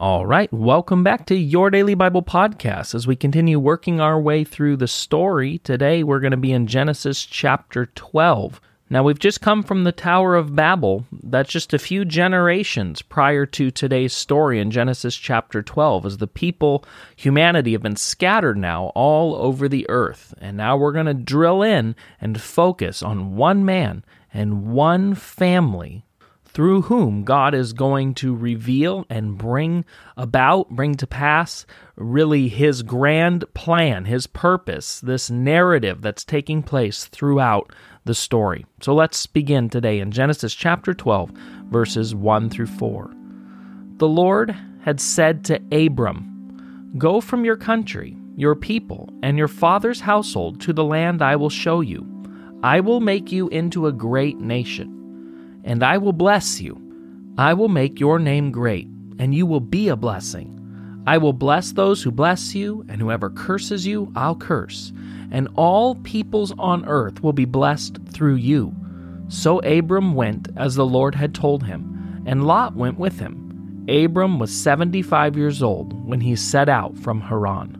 All right, welcome back to Your Daily Bible Podcast. As we continue working our way through the story, today we're going to be in Genesis chapter 12. Now, we've just come from the Tower of Babel. That's just a few generations prior to today's story in Genesis chapter 12, as the people, humanity, have been scattered now all over the earth. And now we're going to drill in and focus on one man and one family through whom God is going to reveal and bring about, bring to pass, really his grand plan, his purpose, this narrative that's taking place throughout the story. So let's begin today in Genesis chapter 12, verses 1 through 4. The Lord had said to Abram, Go from your country, your people, and your father's household to the land I will show you. I will make you into a great nation and I will bless you. I will make your name great, and you will be a blessing. I will bless those who bless you, and whoever curses you, I'll curse. And all peoples on earth will be blessed through you. So Abram went as the Lord had told him, and Lot went with him. Abram was 75 years old when he set out from Haran.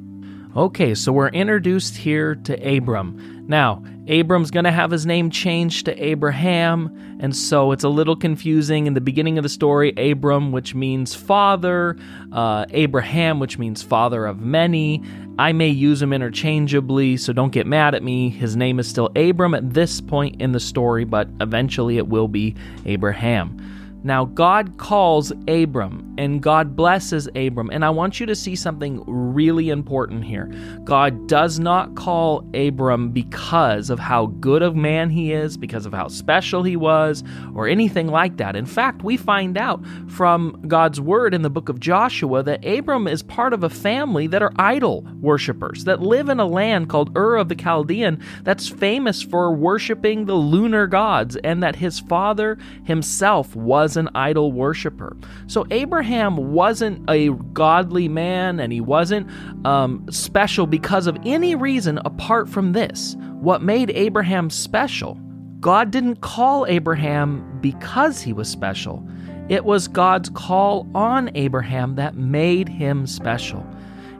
Okay, so we're introduced here to Abram. Now, Abram's going to have his name changed to Abraham, and so it's a little confusing. In the beginning of the story, Abram, which means father, uh, Abraham, which means father of many. I may use them interchangeably, so don't get mad at me. His name is still Abram at this point in the story, but eventually it will be Abraham. Now, God calls Abram and God blesses Abram. And I want you to see something really important here. God does not call Abram because of how good of man he is, because of how special he was, or anything like that. In fact, we find out from God's word in the book of Joshua that Abram is part of a family that are idol worshippers, that live in a land called Ur of the Chaldean that's famous for worshiping the lunar gods, and that his father himself was an idol worshiper. So Abraham wasn't a godly man and he wasn't um, special because of any reason apart from this. What made Abraham special? God didn't call Abraham because he was special. It was God's call on Abraham that made him special.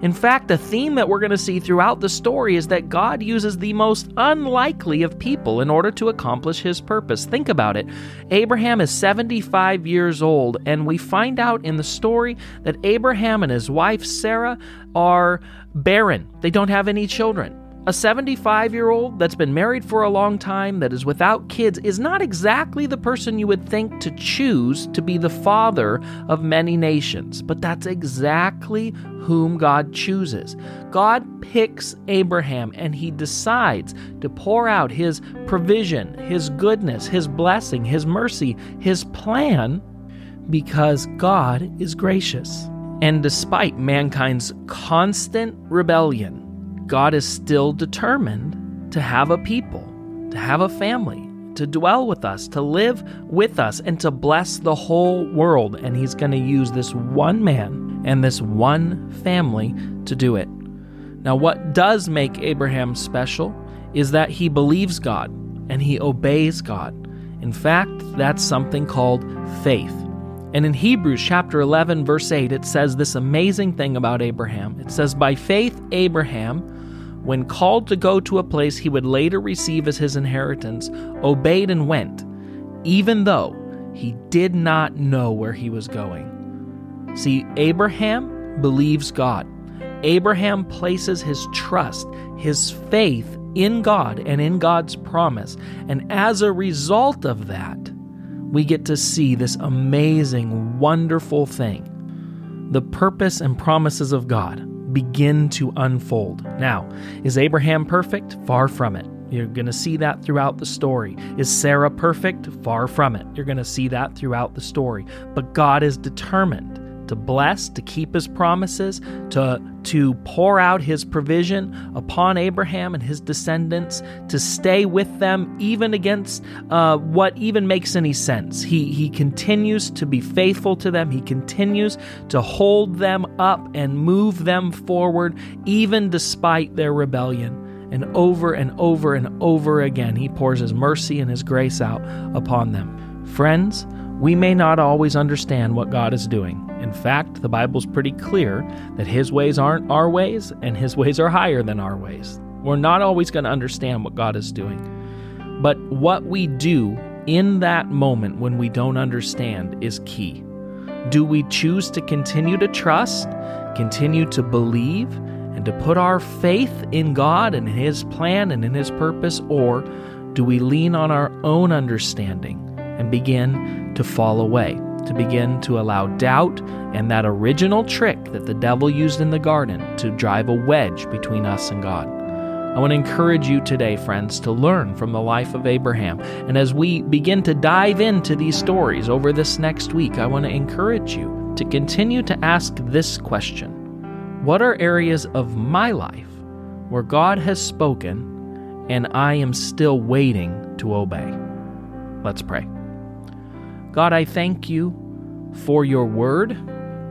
In fact, a theme that we're going to see throughout the story is that God uses the most unlikely of people in order to accomplish his purpose. Think about it. Abraham is 75 years old, and we find out in the story that Abraham and his wife Sarah are barren, they don't have any children. A 75 year old that's been married for a long time, that is without kids, is not exactly the person you would think to choose to be the father of many nations. But that's exactly whom God chooses. God picks Abraham and he decides to pour out his provision, his goodness, his blessing, his mercy, his plan because God is gracious. And despite mankind's constant rebellion, God is still determined to have a people, to have a family, to dwell with us, to live with us, and to bless the whole world. And He's going to use this one man and this one family to do it. Now, what does make Abraham special is that he believes God and he obeys God. In fact, that's something called faith. And in Hebrews chapter 11, verse 8, it says this amazing thing about Abraham. It says, By faith, Abraham, when called to go to a place he would later receive as his inheritance, obeyed and went, even though he did not know where he was going. See, Abraham believes God. Abraham places his trust, his faith in God and in God's promise. And as a result of that, we get to see this amazing, wonderful thing the purpose and promises of God begin to unfold. Now, is Abraham perfect? Far from it. You're going to see that throughout the story. Is Sarah perfect? Far from it. You're going to see that throughout the story. But God is determined to bless, to keep his promises, to, to pour out his provision upon Abraham and his descendants, to stay with them even against uh, what even makes any sense. He, he continues to be faithful to them, he continues to hold them up and move them forward, even despite their rebellion. And over and over and over again, he pours his mercy and his grace out upon them. Friends, We may not always understand what God is doing. In fact, the Bible's pretty clear that His ways aren't our ways and His ways are higher than our ways. We're not always going to understand what God is doing. But what we do in that moment when we don't understand is key. Do we choose to continue to trust, continue to believe, and to put our faith in God and His plan and in His purpose, or do we lean on our own understanding and begin to fall away, to begin to allow doubt and that original trick that the devil used in the garden to drive a wedge between us and God. I want to encourage you today, friends, to learn from the life of Abraham. And as we begin to dive into these stories over this next week, I want to encourage you to continue to ask this question What are areas of my life where God has spoken and I am still waiting to obey? Let's pray. God, I thank you for your word.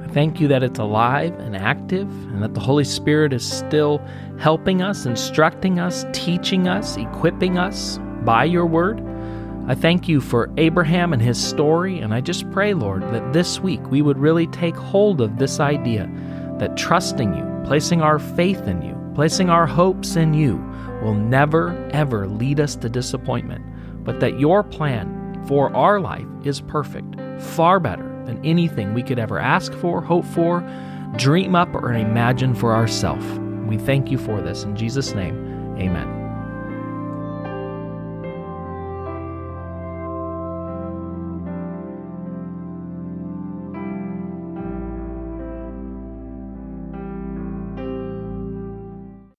I thank you that it's alive and active and that the Holy Spirit is still helping us, instructing us, teaching us, equipping us by your word. I thank you for Abraham and his story, and I just pray, Lord, that this week we would really take hold of this idea that trusting you, placing our faith in you, placing our hopes in you will never, ever lead us to disappointment, but that your plan for our life is perfect, far better than anything we could ever ask for, hope for, dream up, or imagine for ourselves. We thank you for this. In Jesus' name, amen.